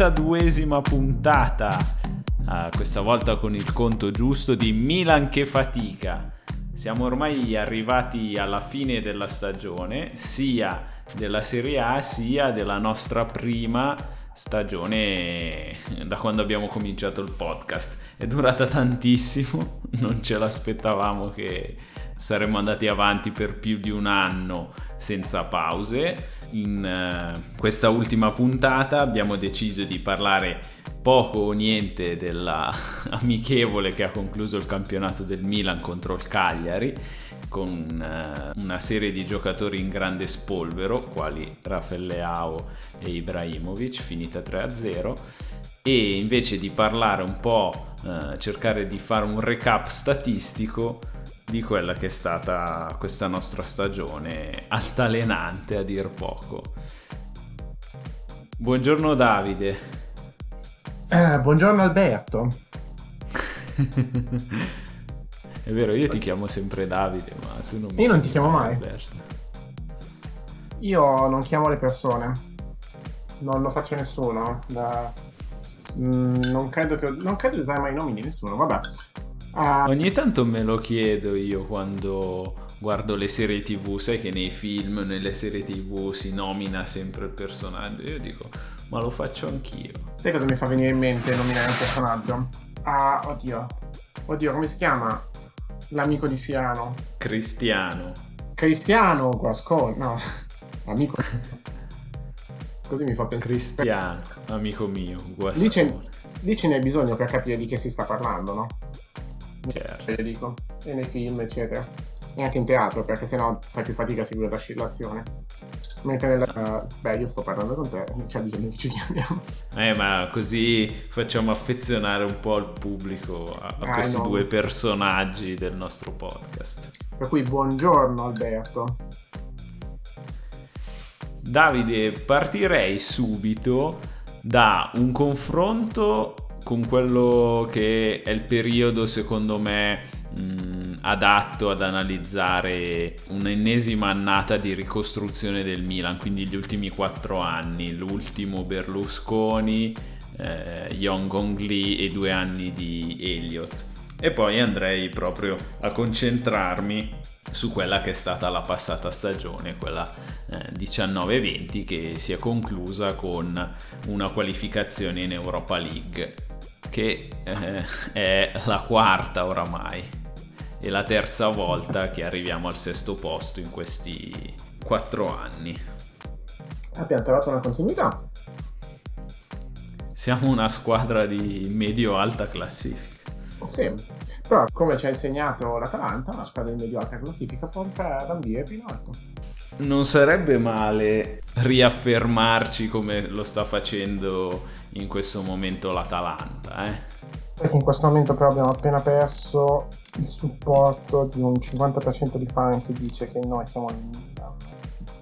32esima puntata, uh, questa volta con il conto giusto di Milan che fatica. Siamo ormai arrivati alla fine della stagione, sia della Serie A sia della nostra prima stagione da quando abbiamo cominciato il podcast. È durata tantissimo, non ce l'aspettavamo che saremmo andati avanti per più di un anno senza pause. In uh, questa ultima puntata abbiamo deciso di parlare poco o niente della amichevole che ha concluso il campionato del Milan contro il Cagliari con uh, una serie di giocatori in grande spolvero quali Raffaele Ao e Ibrahimovic finita 3-0 e invece di parlare un po' uh, cercare di fare un recap statistico di quella che è stata questa nostra stagione altalenante a dir poco. Buongiorno Davide. Eh, buongiorno Alberto. è vero, io ti chiamo sempre Davide, ma tu non mi Io non ti chiamo mai. Alberto. Io non chiamo le persone. Non lo faccio nessuno. Da... Mm, non credo che non credo di usare mai i nomi di nessuno, vabbè. Ah. Ogni tanto me lo chiedo io quando guardo le serie tv, sai che nei film, nelle serie tv si nomina sempre il personaggio, io dico, ma lo faccio anch'io. Sai cosa mi fa venire in mente nominare un personaggio? Ah, oddio, oddio, come si chiama? L'amico di Siano. Cristiano. Cristiano Guascon, no, amico. Così mi fa pensare. Cristiano, amico mio, Guascon. Lì lì ce n'è bisogno per capire di che si sta parlando, no? Certo. dico, e nei film, eccetera. E anche in teatro, perché sennò fai più fatica a seguire l'azione. Mentre nella... Beh, io sto parlando con te, c'è bisogno che ci chiamiamo. Eh, ma così facciamo affezionare un po' il pubblico a, a ah, questi no. due personaggi del nostro podcast. Per cui buongiorno Alberto. Davide, partirei subito da un confronto con quello che è il periodo secondo me mh, adatto ad analizzare un'ennesima annata di ricostruzione del Milan, quindi gli ultimi quattro anni, l'ultimo Berlusconi, eh, Gong Lee e due anni di Elliott. E poi andrei proprio a concentrarmi su quella che è stata la passata stagione, quella eh, 19-20 che si è conclusa con una qualificazione in Europa League che eh, è la quarta oramai e la terza volta che arriviamo al sesto posto in questi quattro anni. Abbiamo trovato una continuità. Siamo una squadra di medio-alta classifica. Sì, però come ci ha insegnato l'Atalanta, una squadra di medio-alta classifica può ambire più in alto non sarebbe male riaffermarci come lo sta facendo in questo momento l'Atalanta. Eh? Sai che in questo momento però abbiamo appena perso il supporto di un 50% di fan che dice che noi siamo in Milan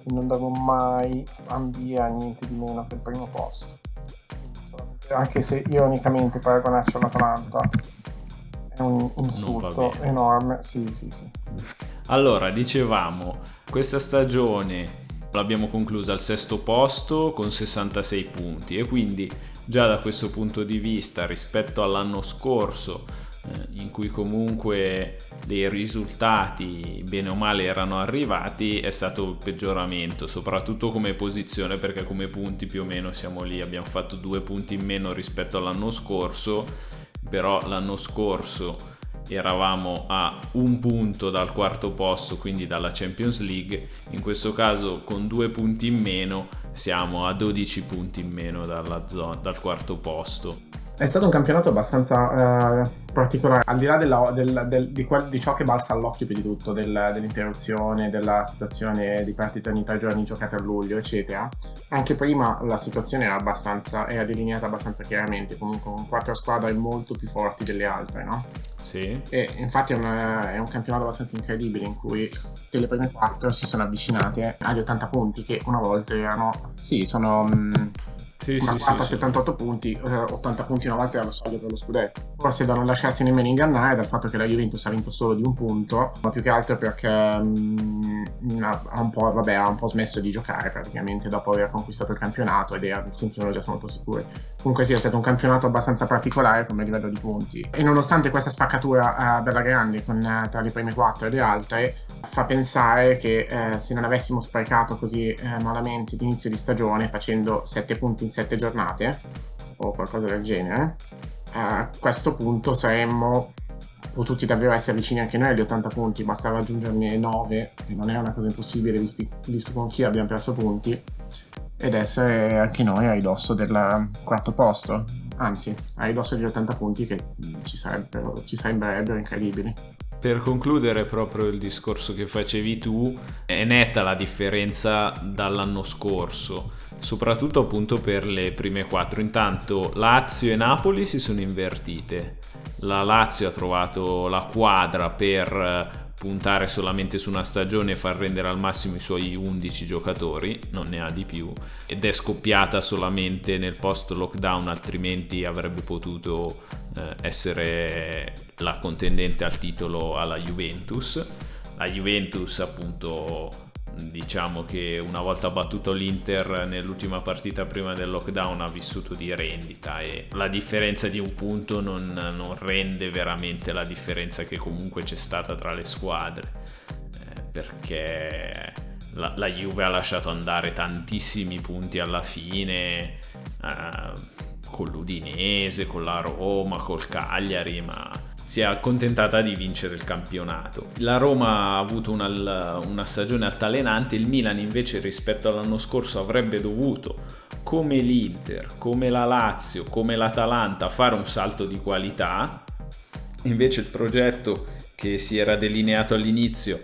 e non dovremmo mai ambire a niente di meno che il primo posto. Anche se ironicamente paragonarci all'Atalanta un insulto enorme. Sì, sì, sì. Allora, dicevamo, questa stagione l'abbiamo conclusa al sesto posto con 66 punti e quindi già da questo punto di vista rispetto all'anno scorso eh, in cui comunque dei risultati bene o male erano arrivati è stato un peggioramento soprattutto come posizione perché come punti più o meno siamo lì abbiamo fatto due punti in meno rispetto all'anno scorso però l'anno scorso eravamo a un punto dal quarto posto, quindi dalla Champions League, in questo caso con due punti in meno siamo a 12 punti in meno zona, dal quarto posto. È stato un campionato abbastanza eh, particolare, al di là della, del, del, di, quel, di, ciò che balza all'occhio più di tutto, del, dell'interruzione, della situazione di partita ogni tre giorni giocate a luglio, eccetera. Anche prima la situazione era, abbastanza, era delineata abbastanza chiaramente, comunque con quattro squadre molto più forti delle altre, no? Sì. E infatti è, una, è, un campionato abbastanza incredibile in cui le prime quattro si sono avvicinate agli 80 punti che una volta erano... Sì, sono... Mh, mm, sì, una sì, quarta sì, 78 punti, eh, 80 punti una volta alla soglia per lo scudetto. Forse da non lasciarsi nemmeno ingannare dal fatto che la Juventus ha vinto solo di un punto, ma più che altro perché mm, ha, un vabbè, ha, un po', smesso di giocare praticamente dopo aver conquistato il campionato ed era, sentivano già molto sicuri. Comunque è stato un campionato abbastanza particolare come livello di punti. E nonostante questa spaccatura eh, bella grande con, eh, tra le prime quattro e le altre, fa pensare che eh, se non avessimo sprecato così eh, malamente l'inizio di stagione facendo 7 punti in 7 giornate o qualcosa del genere, a questo punto saremmo potuti davvero essere vicini anche noi agli 80 punti, basta raggiungerne 9, che non è una cosa impossibile visto, visto con chi abbiamo perso punti, ed essere anche noi a ridosso del quarto posto, anzi a ridosso degli 80 punti che ci, ci sembrerebbero incredibili. Per concludere proprio il discorso che facevi tu, è netta la differenza dall'anno scorso, soprattutto appunto per le prime quattro. Intanto Lazio e Napoli si sono invertite. La Lazio ha trovato la quadra per puntare solamente su una stagione e far rendere al massimo i suoi 11 giocatori, non ne ha di più, ed è scoppiata solamente nel post lockdown, altrimenti avrebbe potuto eh, essere la contendente al titolo alla Juventus. La Juventus appunto diciamo che una volta battuto l'Inter nell'ultima partita prima del lockdown ha vissuto di rendita e la differenza di un punto non, non rende veramente la differenza che comunque c'è stata tra le squadre eh, perché la, la, Juve ha lasciato andare tantissimi punti alla fine eh, con l'Udinese, con la Roma, col Cagliari ma si è accontentata di vincere il campionato. La Roma ha avuto una, una, stagione altalenante, il Milan invece rispetto all'anno scorso avrebbe dovuto, come l'Inter, come la Lazio, come l'Atalanta, fare un salto di qualità. Invece il progetto che si era delineato all'inizio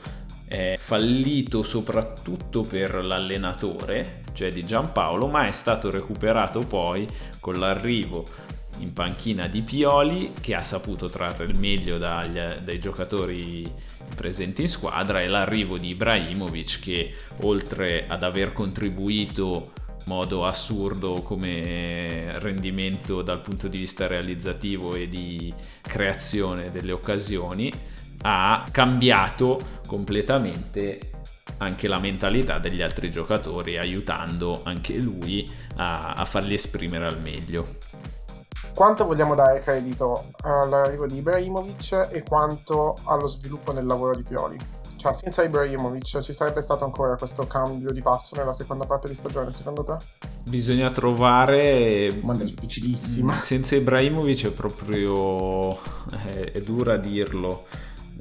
è fallito soprattutto per l'allenatore, cioè di Giampaolo, ma è stato recuperato poi con l'arrivo in panchina di Pioli che ha saputo trarre il meglio dagli, dai giocatori presenti in squadra e l'arrivo di Ibrahimovic che oltre ad aver contribuito in modo assurdo come rendimento dal punto di vista realizzativo e di creazione delle occasioni ha cambiato completamente anche la mentalità degli altri giocatori aiutando anche lui a, a farli esprimere al meglio quanto vogliamo dare credito all'arrivo di Ibrahimovic e quanto allo sviluppo del lavoro di Pioli? Cioè, senza Ibrahimovic ci sarebbe stato ancora questo cambio di passo nella seconda parte di stagione, secondo te? Bisogna trovare. Ma è difficilissima. Senza Ibrahimovic è proprio. è, è dura dirlo.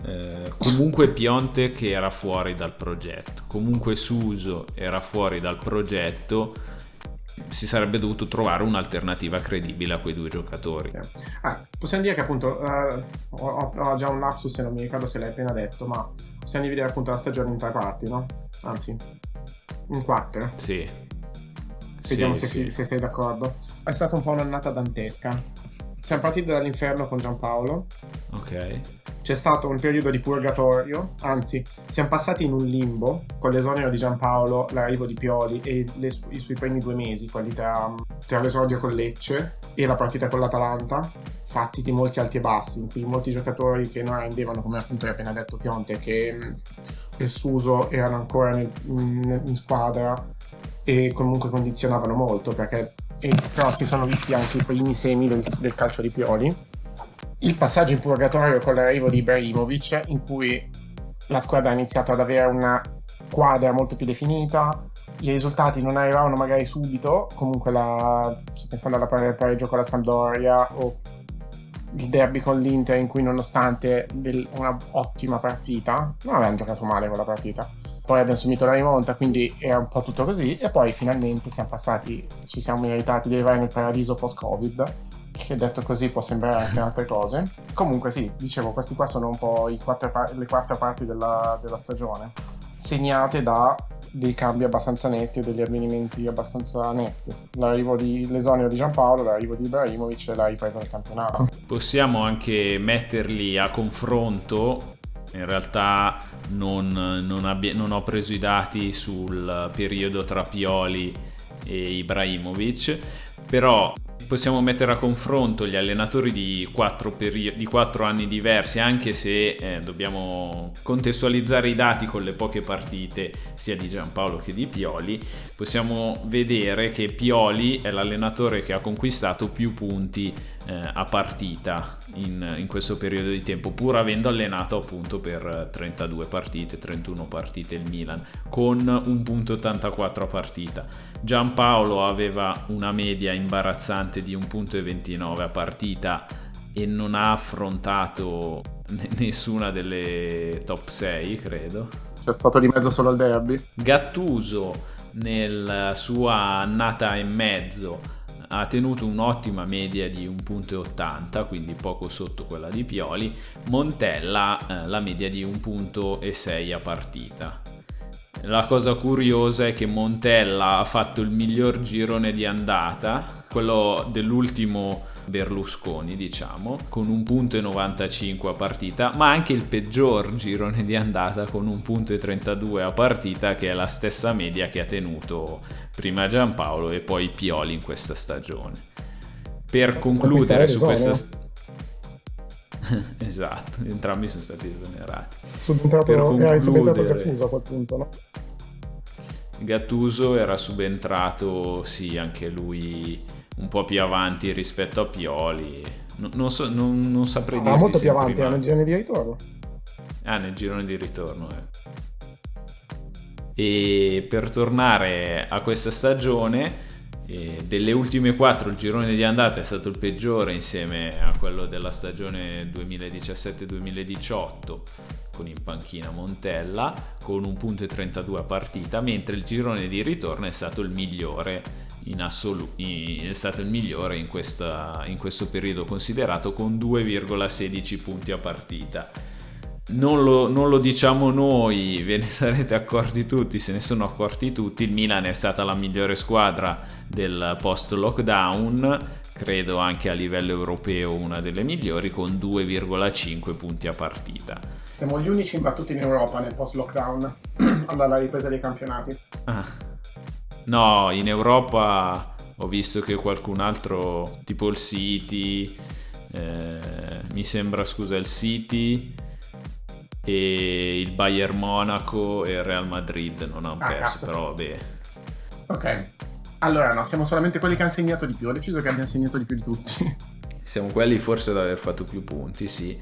Eh, comunque Pionte che era fuori dal progetto, comunque Suso era fuori dal progetto si sarebbe dovuto trovare un'alternativa credibile a quei due giocatori. Ah, possiamo dire che appunto uh, ho, ho, già un lapsus e non mi ricordo se l'hai appena detto, ma possiamo dividere appunto la stagione in tre parti, no? Anzi, in quattro. Sì. Vediamo sì, se, sì. se sei d'accordo. È stata un po' un'annata dantesca. Siamo partiti dall'inferno con Giampaolo. Ok c'è stato un periodo di purgatorio, anzi siamo passati in un limbo con l'esonero di Giampaolo, l'arrivo di Pioli e le, i suoi primi due mesi, quelli tra, tra l'esordio con Lecce e la partita con l'Atalanta, fatti di molti alti e bassi, in cui molti giocatori che non rendevano, come appunto hai appena detto Pionte, che e Suso erano ancora nel, in, in squadra e comunque condizionavano molto perché però si sono visti anche i primi semi del, del calcio di Pioli. Il passaggio in purgatorio con l'arrivo di Ibrahimovic, in cui la squadra ha iniziato ad avere una quadra molto più definita, i risultati non arrivavano magari subito, comunque la, pensando alla pareggio con la Sampdoria o il derby con l'Inter in cui nonostante del, una ottima partita, non avevano giocato male quella partita, poi abbiamo subito la rimonta, quindi era un po' tutto così e poi finalmente siamo passati, ci siamo meritati di arrivare nel paradiso post-Covid che detto così può sembrare anche altre cose. Comunque sì, dicevo, questi qua sono un po' par- le quattro parti della, della, stagione, segnate da dei cambi abbastanza netti e degli avvenimenti abbastanza netti. L'arrivo di l'esonero di Giampaolo, l'arrivo di Ibrahimovic e la ripresa del campionato. Possiamo anche metterli a confronto in realtà non, non, abbia, non, ho preso i dati sul periodo tra Pioli e Ibrahimovic, però possiamo mettere a confronto gli allenatori di quattro, peri- di quattro anni diversi, anche se eh, dobbiamo contestualizzare i dati con le poche partite sia di Giampaolo che di Pioli, possiamo vedere che Pioli è l'allenatore che ha conquistato più punti eh, a partita in, in, questo periodo di tempo, pur avendo allenato appunto per 32 partite, 31 partite il Milan, con un punto 84 a partita. Giampaolo aveva una media imbarazzante di 1.29 a partita e non ha affrontato nessuna delle top 6, credo. C'è stato di mezzo solo il derby. Gattuso nella sua annata e mezzo ha tenuto un'ottima media di 1.80, quindi poco sotto quella di Pioli. Montella eh, la media di 1.6 a partita. La cosa curiosa è che Montella ha fatto il miglior girone di andata, quello dell'ultimo Berlusconi, diciamo, con un punto e 95 a partita, ma anche il peggior girone di andata con un punto e 32 a partita, che è la stessa media che ha tenuto prima Giampaolo e poi Pioli in questa stagione. Per concludere su questa stagione esatto, entrambi sono stati esonerati. Subentrato, per concludere... subentrato Gattuso a quel punto, no? Gattuso era subentrato, sì, anche lui un po' più avanti rispetto a Pioli. No, non, so, non, non, saprei dire. Ah, molto più avanti, nel girone di ritorno. Ah, nel girone di ritorno, eh. E per tornare a questa stagione, eh, delle ultime quattro il girone di andata è stato il peggiore insieme a quello della stagione 2017-2018 con in panchina Montella con un punto e 32 a partita, mentre il girone di ritorno è stato il migliore in assoluto, è stato il migliore in, questa, in questo periodo considerato con 2,16 punti a partita. Non lo, non lo, diciamo noi, ve ne sarete accorti tutti, se ne sono accorti tutti, il Milan è stata la migliore squadra del post lockdown, credo anche a livello europeo una delle migliori, con 2,5 punti a partita. Siamo gli unici imbattuti in Europa nel post lockdown, alla ripresa dei campionati. Ah. No, in Europa ho visto che qualcun altro, tipo il City, eh, mi sembra scusa il City e il Bayern Monaco e il Real Madrid non hanno ah, perso, cazzo. però vabbè. Ok, allora no, siamo solamente quelli che hanno segnato di più, ho deciso che abbiamo segnato di più di tutti. Siamo quelli forse ad aver fatto più punti, sì.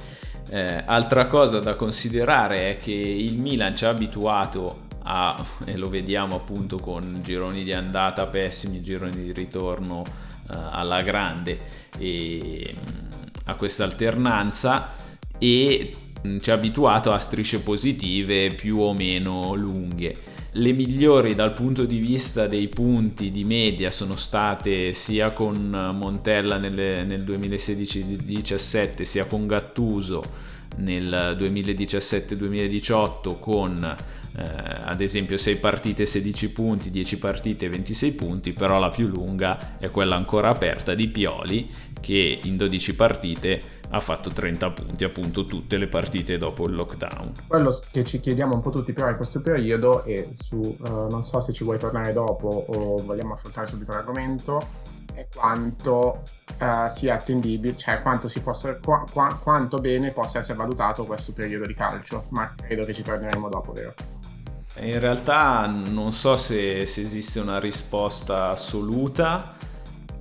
Eh, altra cosa da considerare è che il Milan ci ha abituato a, e lo vediamo appunto con gironi di andata pessimi, gironi di ritorno eh, alla grande e mm, a questa alternanza e ci ha abituato a strisce positive più o meno lunghe. Le migliori dal punto di vista dei punti di media sono state sia con Montella nel, nel 2016-17 sia con Gattuso nel 2017-2018 con eh, ad esempio 6 partite 16 punti, 10 partite 26 punti, però la più lunga è quella ancora aperta di Pioli che in 12 partite ha fatto 30 punti, appunto tutte le partite dopo il lockdown. Quello che ci chiediamo un po' tutti però in questo periodo e su, uh, non so se ci vuoi tornare dopo o vogliamo affrontare subito l'argomento, è quanto uh, sia attendibile, cioè quanto, possa, qua, qua, quanto bene possa essere valutato questo periodo di calcio, ma credo che ci torneremo dopo, vero? In realtà non so se, se esiste una risposta assoluta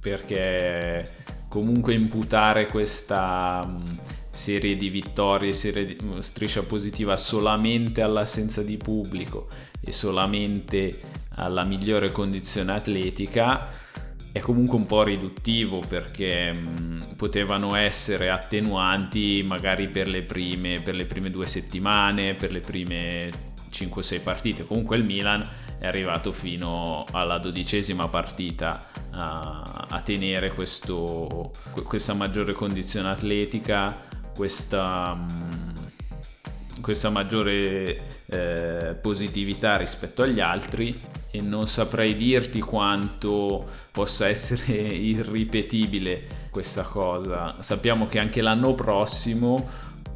perché comunque imputare questa mm, serie di vittorie, serie di mm, striscia positiva solamente all'assenza di pubblico e solamente alla migliore condizione atletica è comunque un po' riduttivo perché mh, mm, potevano essere attenuanti magari per le, prime, per le prime due settimane, per le prime 5-6 partite. Comunque il Milan è arrivato fino alla dodicesima partita a, a tenere questo, questa maggiore condizione atletica, questa, questa maggiore eh, positività rispetto agli altri e non saprei dirti quanto possa essere irripetibile questa cosa. Sappiamo che anche l'anno prossimo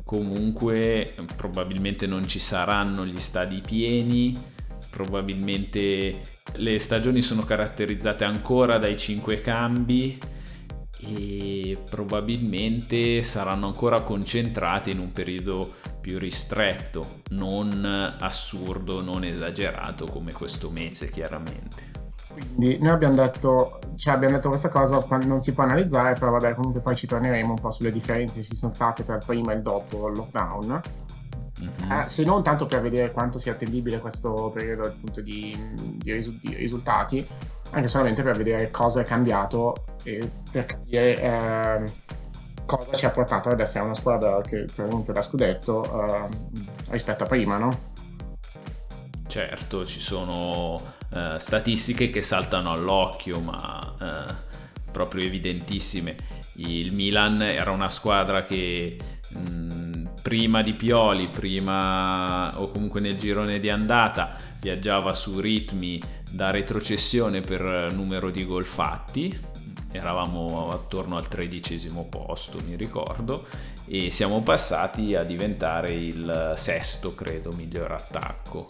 comunque probabilmente non ci saranno gli stadi pieni probabilmente le stagioni sono caratterizzate ancora dai 5 cambi e probabilmente saranno ancora concentrate in un periodo più ristretto, non assurdo, non esagerato come questo mese chiaramente. Quindi noi abbiamo detto, cioè abbiamo detto questa cosa non si può analizzare, però vabbè comunque poi ci torneremo un po' sulle differenze che ci sono state tra il prima e il dopo il lockdown. Mm-hmm. Eh, se non tanto per vedere quanto sia attendibile questo periodo dal punto di, di, risu- di risultati, anche solamente per vedere cosa è cambiato e per capire eh, cosa ci ha portato ad essere una squadra che probabilmente da scudetto eh, rispetto a prima, no? Certo, ci sono eh, statistiche che saltano all'occhio, ma eh, proprio evidentissime. Il Milan era una squadra che mm, prima di Pioli, prima o comunque nel girone di andata, viaggiava su ritmi da retrocessione per numero di gol fatti, eravamo attorno al tredicesimo posto, mi ricordo, e siamo passati a diventare il sesto, credo, miglior attacco.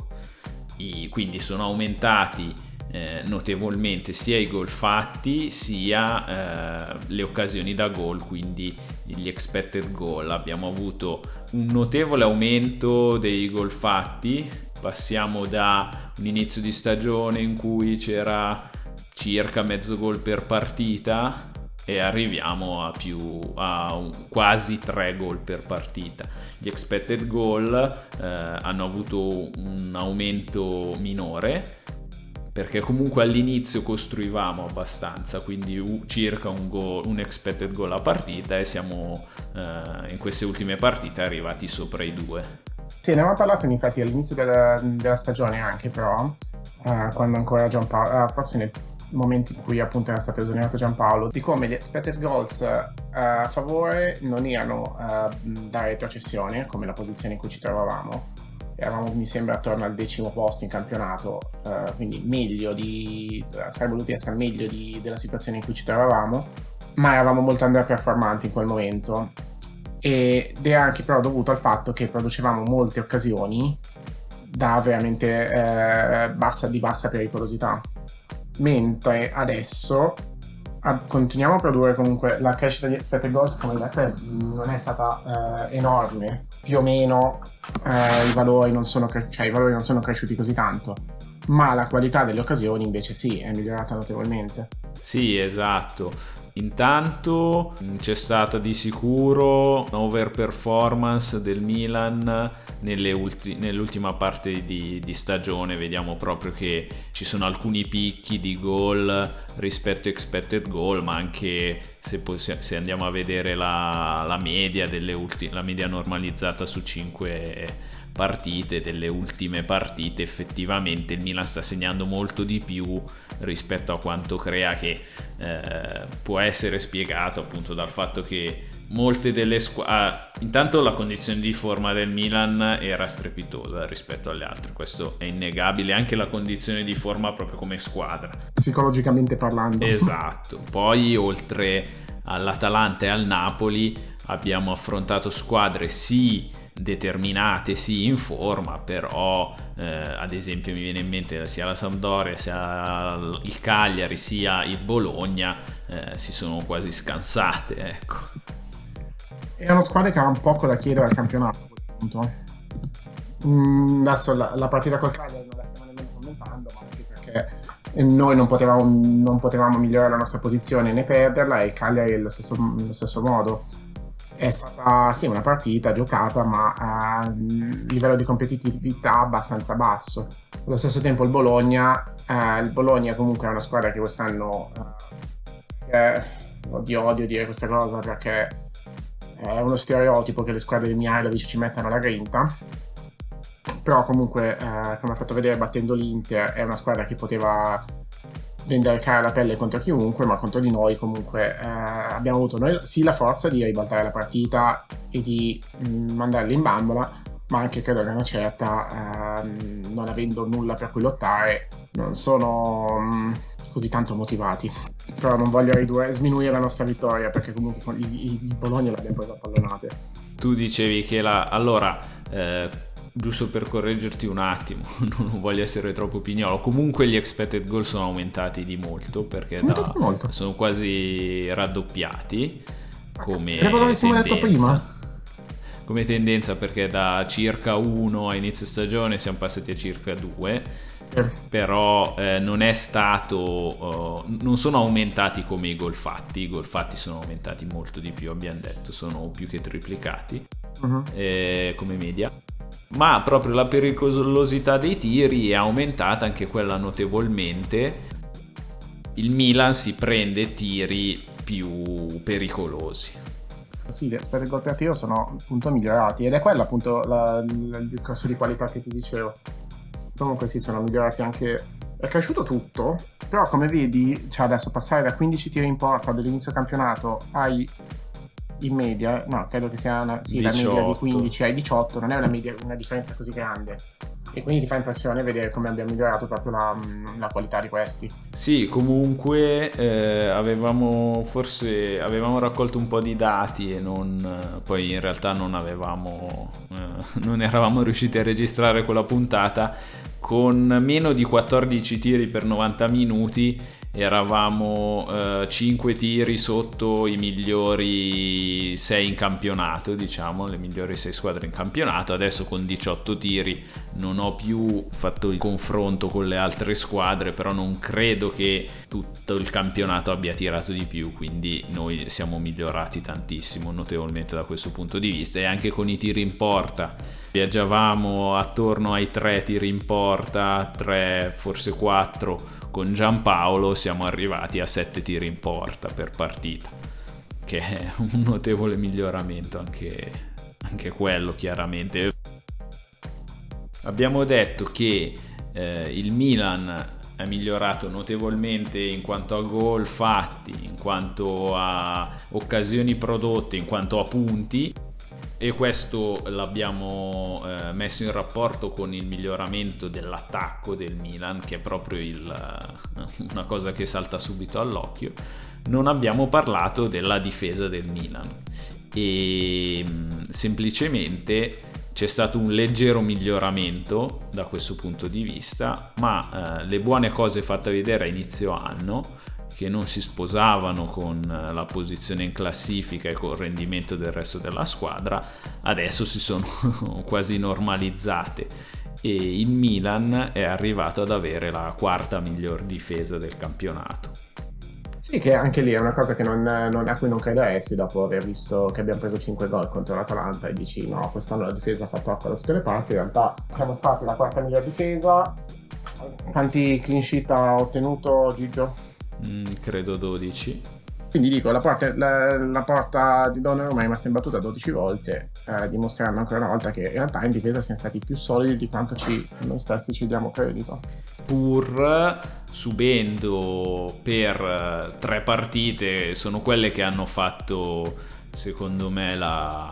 E quindi sono aumentati eh, notevolmente sia i gol fatti sia eh, le occasioni da gol, quindi gli expected goal. Abbiamo avuto un notevole aumento dei gol fatti, passiamo da un inizio di stagione in cui c'era circa mezzo gol per partita e arriviamo a, più, a quasi 3 gol per partita. Gli expected goal eh, hanno avuto un aumento minore perché comunque all'inizio costruivamo abbastanza, quindi circa un, goal, un expected goal a partita e siamo eh, in queste ultime partite arrivati sopra i due. Sì, ne avevamo parlato infatti all'inizio della, della stagione anche però, eh, quando ancora Giampaolo, eh, forse nel momento in cui appunto era stato esonerato Giampaolo, di come gli expected goals uh, a favore non erano uh, da retrocessione, come la posizione in cui ci trovavamo. Eravamo, mi sembra, attorno al decimo posto in campionato, uh, quindi meglio di. saremmo voluti essere meglio di, della situazione in cui ci trovavamo, ma eravamo molto underperformanti in quel momento. Ed è anche però dovuto al fatto che producevamo molte occasioni da veramente eh, bassa, di bassa pericolosità mentre adesso a, continuiamo a produrre comunque la crescita di expected goals come detto non è stata eh, enorme. Più o meno eh, i, valori cre- cioè, i valori non sono cresciuti così tanto. Ma la qualità delle occasioni invece sì è migliorata notevolmente. Sì esatto intanto c'è stata di sicuro un'overperformance del Milan ulti- nell'ultima parte di, di, stagione. Vediamo proprio che ci sono alcuni picchi di gol rispetto expected goal, ma anche se, possi- se andiamo a vedere la, la media, ulti- la media normalizzata su 5 partite, delle ultime partite, effettivamente il Milan sta segnando molto di più rispetto a quanto crea che eh, può essere spiegato appunto dal fatto che molte delle squadre... Ah, intanto la condizione di forma del Milan era strepitosa rispetto alle altre, questo è innegabile, anche la condizione di forma proprio come squadra. Psicologicamente parlando. Esatto, poi oltre all'Atalanta e al Napoli abbiamo affrontato squadre sì determinate, sì in forma, però eh, ad esempio mi viene in mente sia la Sampdoria, sia il Cagliari, sia il Bologna eh, si sono quasi scansate, ecco. Erano squadre che avevano poco da chiedere al campionato a questo punto. Mm, adesso la, la, partita col Cagliari non la stiamo nemmeno commentando, ma anche perché noi non potevamo, non potevamo migliorare la nostra posizione né perderla e il Cagliari allo stesso, allo stesso modo. È stata sì una partita giocata, ma a livello di competitività abbastanza basso. Allo stesso tempo il Bologna, eh, il Bologna comunque è una squadra che quest'anno eh, odio, odio dire questa cosa perché è uno stereotipo che le squadre di Mihailovic ci mettano la grinta però comunque eh, come ha fatto vedere battendo l'Inter è una squadra che poteva vendere cara la pelle contro chiunque ma contro di noi comunque eh, abbiamo avuto noi sì la forza di ribaltare la partita e di mh, mm, mandarli in bambola ma anche credo che una certa ehm, non avendo nulla per cui lottare non sono mh, mm, così tanto motivati però non voglio ridurre, sminuire la nostra vittoria perché comunque il, Bologna l'abbiamo presa a pallonate. Tu dicevi che la... allora, eh, giusto per correggerti un attimo, non voglio essere troppo pignolo, comunque gli expected goal sono aumentati di molto perché da, molto. sono quasi raddoppiati come tendenza. Come tendenza perché da circa 1 a inizio stagione siamo passati a circa 2, eh. però eh, non è stato, uh, non sono aumentati come i gol fatti, i gol fatti sono aumentati molto di più, abbiamo detto, sono più che triplicati uh-huh. eh, come media ma proprio la pericolosità dei tiri è aumentata anche quella notevolmente. Il Milan si prende tiri più pericolosi. Sì, gli aspetti gol per tiro sono appunto migliorati ed è quello appunto la, il discorso di qualità che ti dicevo. Comunque sì, sono migliorati anche è cresciuto tutto, però come vedi, cioè adesso passare da 15 tiri in porta dell'inizio campionato ai in media, no, credo che sia una, sì, la media di 15 ai 18, non è una, media, una differenza così grande. E quindi ti fa impressione vedere come abbiamo migliorato proprio la, la qualità di questi. Sì, comunque eh, avevamo forse avevamo raccolto un po' di dati e non, poi in realtà non avevamo, eh, non eravamo riusciti a registrare quella puntata con meno di 14 tiri per 90 minuti eravamo eh, 5 tiri sotto i migliori 6 in campionato, diciamo, le migliori 6 squadre in campionato. Adesso con 18 tiri non ho più fatto il confronto con le altre squadre, però non credo che tutto il campionato abbia tirato di più, quindi noi siamo migliorati tantissimo, notevolmente da questo punto di vista e anche con i tiri in porta. Viaggiavamo attorno ai 3 tiri in porta, 3 forse 4 con Giampaolo siamo arrivati a 7 tiri in porta per partita, che è un notevole miglioramento anche, anche quello chiaramente. Abbiamo detto che eh, il Milan è migliorato notevolmente in quanto a gol fatti, in quanto a occasioni prodotte, in quanto a punti e questo l'abbiamo eh, messo in rapporto con il miglioramento dell'attacco del Milan che è proprio il, eh, una cosa che salta subito all'occhio. Non abbiamo parlato della difesa del Milan. E mm, semplicemente c'è stato un leggero miglioramento da questo punto di vista ma eh, le buone cose fatte vedere a inizio anno che non si sposavano con la posizione in classifica e col rendimento del resto della squadra, adesso si sono quasi normalizzate e il Milan è arrivato ad avere la quarta miglior difesa del campionato. Sì, che anche lì è una cosa non, non, a cui non crederesti dopo aver visto che abbiamo preso 5 gol contro l'Atalanta e dici no, quest'anno la difesa ha fatto acqua da tutte le parti, in realtà siamo stati la quarta miglior difesa. Quanti clean sheet ha ottenuto Gigio? Mm, credo 12. Quindi dico, la porta, la, la porta di Donnarumma è rimasta imbattuta 12 volte, eh, dimostrando ancora una volta che in realtà in difesa siamo stati più solidi di quanto ci, noi stessi ci diamo credito. Pur subendo per tre partite, sono quelle che hanno fatto, secondo me, la,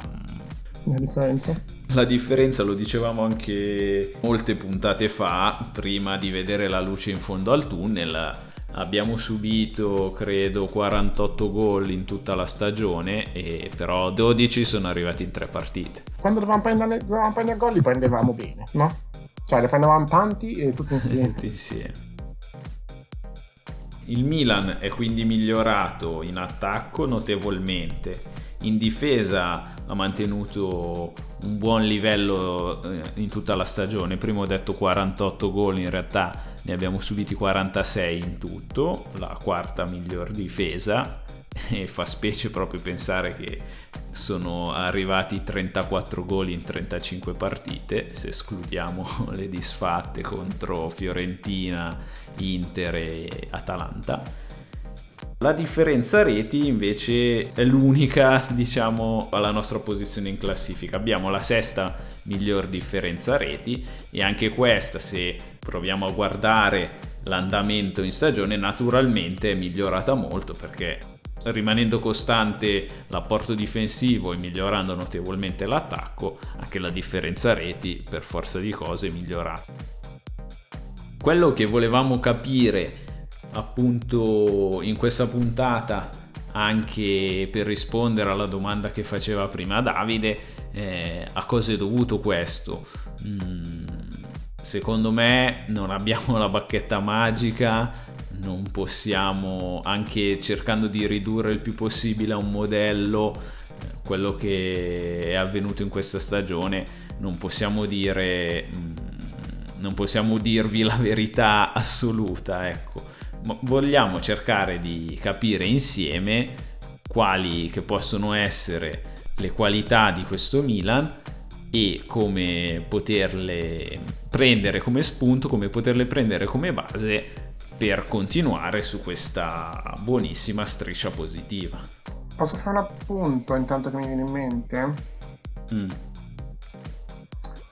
la differenza? La differenza lo dicevamo anche molte puntate fa, prima di vedere la luce in fondo al tunnel abbiamo subito credo 48 gol in tutta la stagione e però 12 sono arrivati in tre partite. Quando dovevamo prendere, dovevamo prendere gol li prendevamo bene no? cioè ne prendevamo tanti e tutti insieme. Tutti insieme. Il Milan è quindi migliorato in attacco notevolmente. In difesa ha mantenuto un buon livello eh, in tutta la stagione. Prima ho detto 48 gol in realtà ne abbiamo subiti 46 in tutto, la quarta miglior difesa e fa specie proprio pensare che sono arrivati 34 gol in 35 partite, se escludiamo le disfatte contro Fiorentina, Inter e Atalanta la differenza reti invece è l'unica, diciamo, alla nostra posizione in classifica. Abbiamo la sesta miglior differenza reti e anche questa, se proviamo a guardare l'andamento in stagione, naturalmente è migliorata molto perché rimanendo costante l'apporto difensivo e migliorando notevolmente l'attacco, anche la differenza reti per forza di cose è migliorata. Quello che volevamo capire appunto in questa puntata anche per rispondere alla domanda che faceva prima Davide Eh, a cosa è dovuto questo? Mm, secondo me non abbiamo la bacchetta magica, non possiamo, anche cercando di ridurre il più possibile a un modello eh, quello che è avvenuto in questa stagione, non possiamo dire, mm, non possiamo dirvi la verità assoluta, ecco. Vogliamo cercare di capire insieme quali che possono essere le qualità di questo Milan e come poterle prendere come spunto, come poterle prendere come base per continuare su questa buonissima striscia positiva. Posso fare un appunto intanto che mi viene in mente? Mm.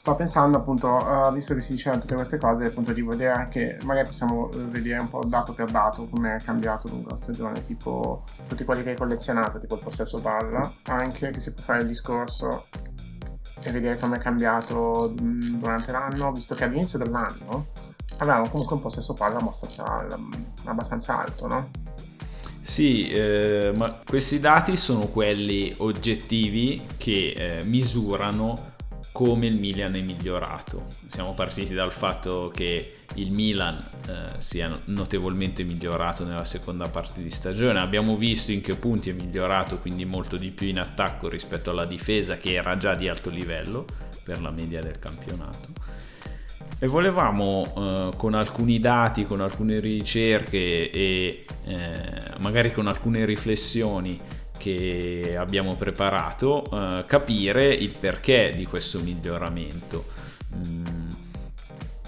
Sto pensando appunto, uh, visto che si dicevano tutte queste cose, appunto di vedere anche, magari possiamo eh, vedere un po' dato per dato come è cambiato lungo la stagione, tipo tutti quelli che hai collezionato, tipo il possesso palla, anche che si può fare il discorso e vedere come è cambiato mm, durante l'anno, visto che all'inizio dell'anno avevamo comunque un possesso palla abbastanza, abbastanza alto, no? Sì, eh, ma questi dati sono quelli oggettivi che eh, misurano come il Milan è migliorato. Siamo partiti dal fatto che il Milan eh, sia notevolmente migliorato nella seconda parte di stagione. Abbiamo visto in che punti è migliorato, quindi molto di più in attacco rispetto alla difesa che era già di alto livello per la media del campionato. E volevamo eh, con alcuni dati, con alcune ricerche e eh, magari con alcune riflessioni che abbiamo preparato, eh, capire il perché di questo miglioramento. Mm,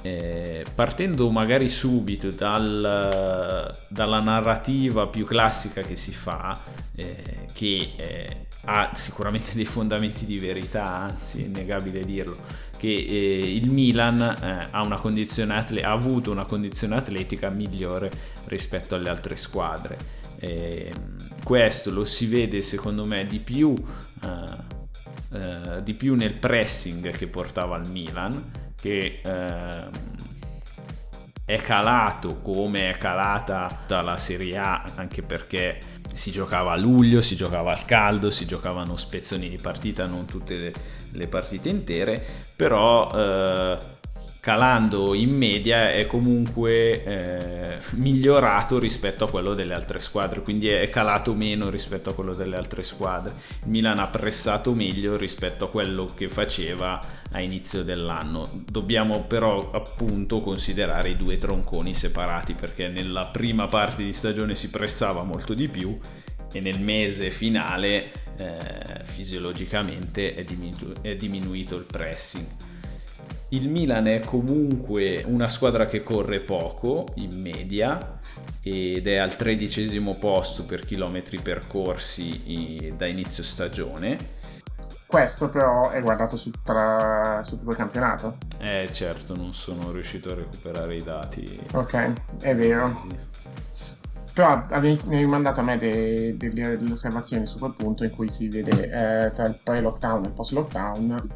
eh, partendo magari subito dal, dalla narrativa più classica che si fa, eh, che eh, ha sicuramente dei fondamenti di verità, anzi è innegabile dirlo, che eh, il Milan eh, ha, atle- ha avuto una condizione atletica migliore rispetto alle altre squadre e questo lo si vede secondo me di più, uh, uh, di più nel pressing che portava il Milan, che uh, è calato come è calata dalla Serie A, anche perché si giocava a luglio, si giocava al caldo, si giocavano spezzoni di partita, non tutte le, le partite intere, però calando in media è comunque eh, migliorato rispetto a quello delle altre squadre, quindi è calato meno rispetto a quello delle altre squadre. Il Milan ha pressato meglio rispetto a quello che faceva a inizio dell'anno. Dobbiamo però appunto considerare i due tronconi separati perché nella prima parte di stagione si pressava molto di più e nel mese finale eh, fisiologicamente è, diminu- è diminuito il pressing il Milan è comunque una squadra che corre poco in media ed è al tredicesimo posto per chilometri percorsi da inizio stagione. Questo però è guardato su, tra, su tutto il campionato. Eh certo, non sono riuscito a recuperare i dati. Ok, è vero. Però avevi mandato a me de, de, delle osservazioni su quel punto in cui si vede eh, tra il pre-lockdown e il post-lockdown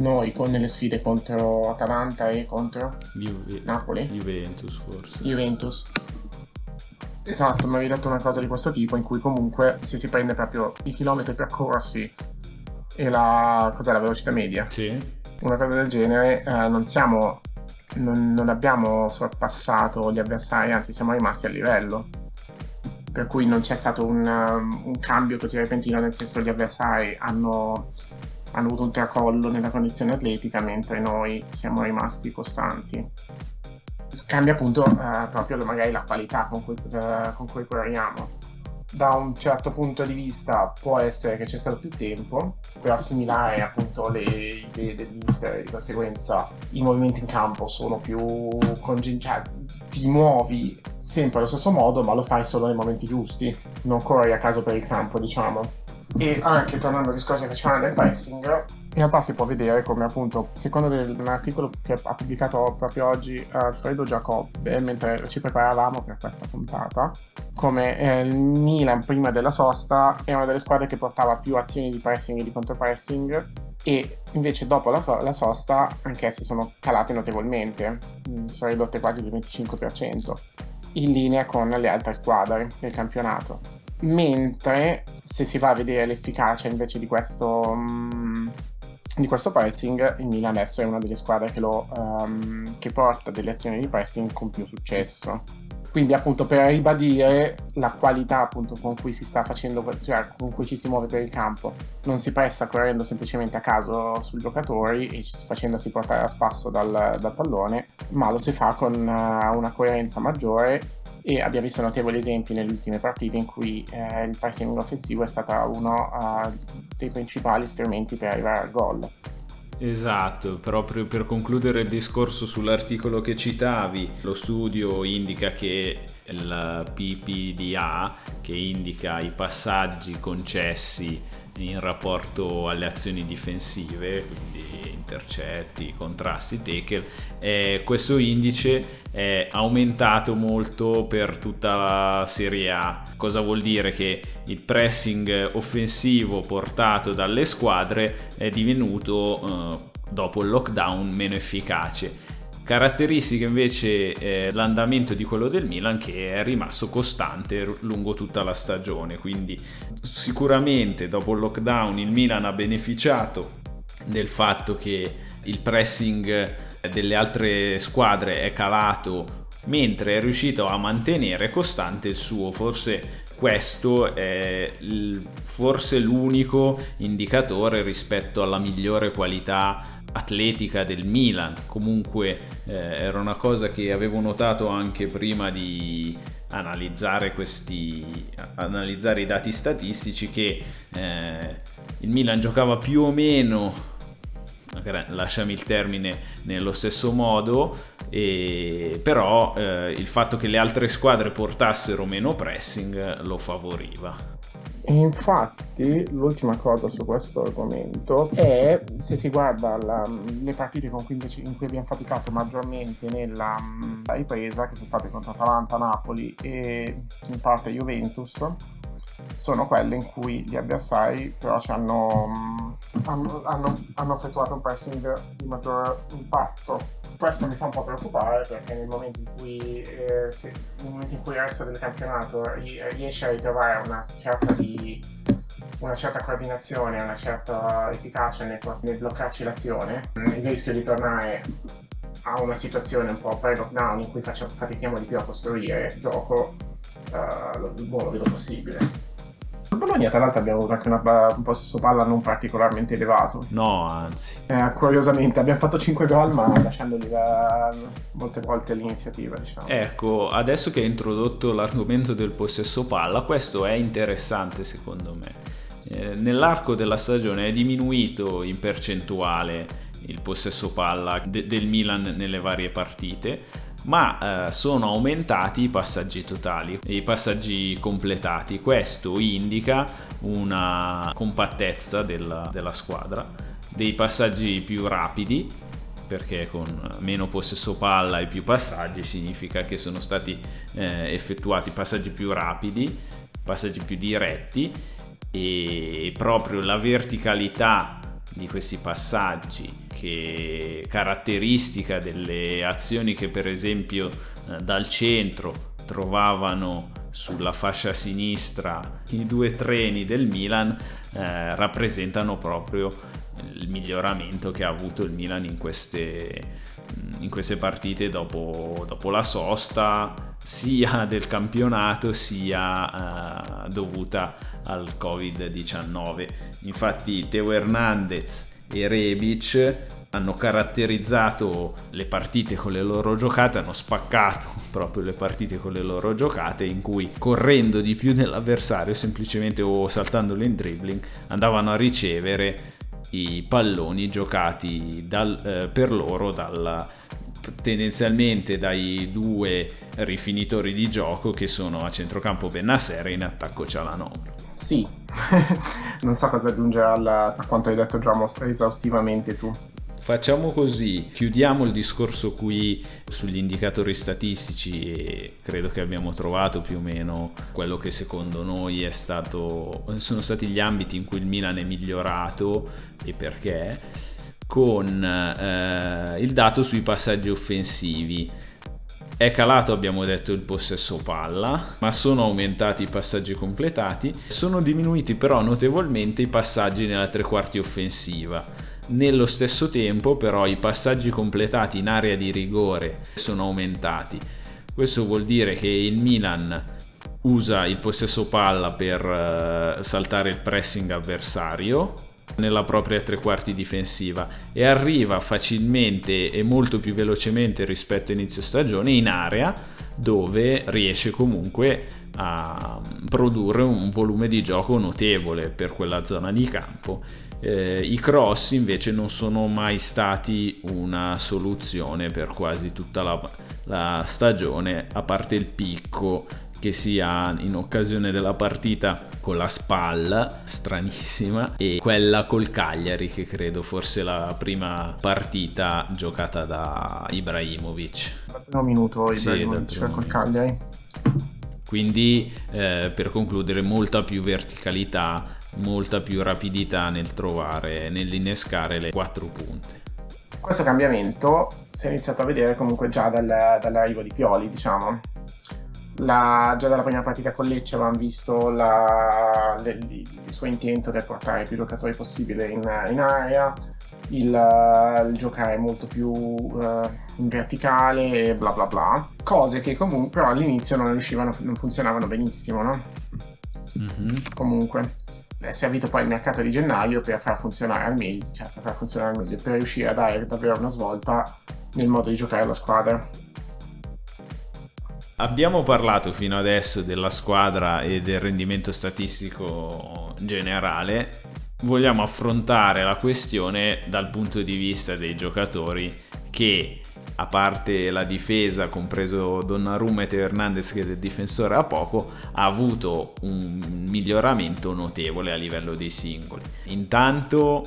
noi con le sfide contro Atalanta e contro Juve, Napoli. Juventus forse. Juventus. Esatto, mi avevi detto una cosa di questo tipo in cui comunque se si prende proprio i chilometri percorsi e la, cos'è, la velocità media, sì. una cosa del genere, eh, non siamo, non, non abbiamo sorpassato gli avversari, anzi siamo rimasti a livello per cui non c'è stato un, un, cambio così repentino, nel senso gli avversari hanno hanno avuto un tracollo nella condizione atletica mentre noi siamo rimasti costanti. Cambia appunto eh, proprio magari la qualità con cui, eh, con cui corriamo. Da un certo punto di vista può essere che c'è stato più tempo per assimilare appunto le idee del mister e di conseguenza i movimenti in campo sono più conginciati. Ti muovi sempre allo stesso modo ma lo fai solo nei momenti giusti, non corri a caso per il campo diciamo e anche tornando al discorso che facevamo del pressing in realtà si può vedere come appunto secondo un articolo che ha pubblicato proprio oggi Alfredo Giacobbe mentre ci preparavamo per questa puntata come eh, il Milan prima della sosta era una delle squadre che portava più azioni di pressing e di contropressing e invece dopo la, la sosta anch'esse sono calate notevolmente mm, sono ridotte quasi del 25% in linea con le altre squadre del campionato mentre se si va a vedere l'efficacia invece di questo, um, di questo pressing, il Milan adesso è una delle squadre che, lo, um, che porta delle azioni di pressing con più successo. Quindi appunto per ribadire la qualità appunto con cui si sta facendo, cioè con cui ci si muove per il campo. Non si pressa correndo semplicemente a caso sui giocatori e facendosi portare a spasso dal, dal pallone, ma lo si fa con uh, una coerenza maggiore e abbiamo visto notevoli esempi nelle ultime partite in cui eh, il pressing offensivo è stato uno uh, dei principali strumenti per arrivare al gol. Esatto, proprio per concludere il discorso sull'articolo che citavi, lo studio indica che il PPDA, che indica i passaggi concessi in rapporto alle azioni difensive, quindi intercetti, contrasti, tackle, eh, questo indice è aumentato molto per tutta la Serie A. Cosa vuol dire? Che il pressing offensivo portato dalle squadre è divenuto eh, dopo il lockdown meno efficace. Caratteristica invece eh, l'andamento di quello del Milan che è rimasto costante lungo tutta la stagione, quindi sicuramente dopo il lockdown il Milan ha beneficiato del fatto che il pressing delle altre squadre è calato mentre è riuscito a mantenere costante il suo. Forse questo è forse l'unico indicatore rispetto alla migliore qualità atletica del Milan. Comunque eh, era una cosa che avevo notato anche prima di analizzare questi analizzare i dati statistici che eh, il Milan giocava più o meno lasciami il termine nello stesso modo e, però eh, il fatto che le altre squadre portassero meno pressing lo favoriva infatti l'ultima cosa su questo argomento è se si guarda la, le partite cui invece, in cui abbiamo faticato maggiormente nella ripresa che sono state contro Atalanta, Napoli e in parte Juventus sono quelle in cui gli avversari però hanno, hanno, hanno, hanno effettuato un pressing di maggior impatto. Questo mi fa un po' preoccupare perché nel momento in cui, eh, se, nel momento in cui il resto del campionato riesce a ritrovare una certa, di, una certa coordinazione, una certa efficacia nel, nel bloccarci l'azione, il rischio di tornare a una situazione un po' pre-lockdown in cui facciamo, fatichiamo di più a costruire gioco, uh, lo, lo vedo possibile. Bologna, tra l'altro, abbiamo avuto anche una, un possesso palla non particolarmente elevato. No, anzi. Eh, curiosamente, abbiamo fatto 5 gol, ma lasciandogli la, molte volte l'iniziativa, diciamo. Ecco, adesso che hai introdotto l'argomento del possesso palla, questo è interessante secondo me. Eh, nell'arco della stagione è diminuito in percentuale il possesso palla de- del Milan nelle varie partite ma eh, sono aumentati i passaggi totali e i passaggi completati. Questo indica una compattezza della, della squadra, dei passaggi più rapidi perché con meno possesso palla e più passaggi significa che sono stati eh, effettuati passaggi più rapidi, passaggi più diretti e proprio la verticalità di questi passaggi che caratteristica delle azioni che per esempio eh, dal centro trovavano sulla fascia sinistra i due treni del Milan eh, rappresentano proprio il miglioramento che ha avuto il Milan in queste, in queste partite dopo, dopo, la sosta sia del campionato sia eh, dovuta al Covid-19. Infatti Teo Hernandez e Rebic hanno caratterizzato le partite con le loro giocate, hanno spaccato proprio le partite con le loro giocate in cui correndo di più dell'avversario semplicemente o saltandolo in dribbling andavano a ricevere i palloni giocati dal, eh, per loro dalla, tendenzialmente dai due rifinitori di gioco che sono a centrocampo Benasser e in attacco Cialanoglu. Sì, non so cosa aggiungere alla, a quanto hai detto già esaustivamente tu. Facciamo così, chiudiamo il discorso qui sugli indicatori statistici e credo che abbiamo trovato più o meno quello che secondo noi stato, sono stati gli ambiti in cui il Milan è migliorato e perché, con eh, il dato sui passaggi offensivi. È calato, abbiamo detto, il possesso palla, ma sono aumentati i passaggi completati. Sono diminuiti però notevolmente i passaggi nella tre quarti offensiva Nello stesso tempo però i passaggi completati in area di rigore sono aumentati. Questo vuol dire che il Milan usa il possesso palla per uh, saltare il pressing avversario nella propria tre quarti difensiva e arriva facilmente e molto più velocemente rispetto a inizio stagione in area dove riesce comunque a produrre un volume di gioco notevole per quella zona di campo. Eh, I cross invece non sono mai stati una soluzione per quasi tutta la, la stagione, a parte il picco che si ha in occasione della partita con la spalla stranissima e quella col Cagliari che credo fosse la prima partita giocata da Ibrahimovic. Dal primo minuto Ibrahimovic sì, col Cagliari. Quindi eh, per concludere molta più verticalità, molta più rapidità nel trovare, nell'innescare le quattro punte. Questo cambiamento si è iniziato a vedere comunque già dal, dall'arrivo di Pioli, diciamo la, già dalla prima partita con Lecce avevamo visto la, le, il suo intento di portare più giocatori possibile in, in area, il, il, giocare molto più uh, in verticale e bla bla bla. Cose che comunque però all'inizio non riuscivano, non funzionavano benissimo, no? Mm-hmm. Comunque è servito poi il mercato di gennaio per far funzionare al meglio, cioè per far funzionare al meglio, per riuscire a dare davvero una svolta nel modo di giocare alla squadra. Abbiamo parlato fino adesso della squadra e del rendimento statistico generale. Vogliamo affrontare la questione dal punto di vista dei giocatori che, a parte la difesa, compreso Donnarumma e Teo Hernandez che del difensore a poco, ha avuto un miglioramento notevole a livello dei singoli. Intanto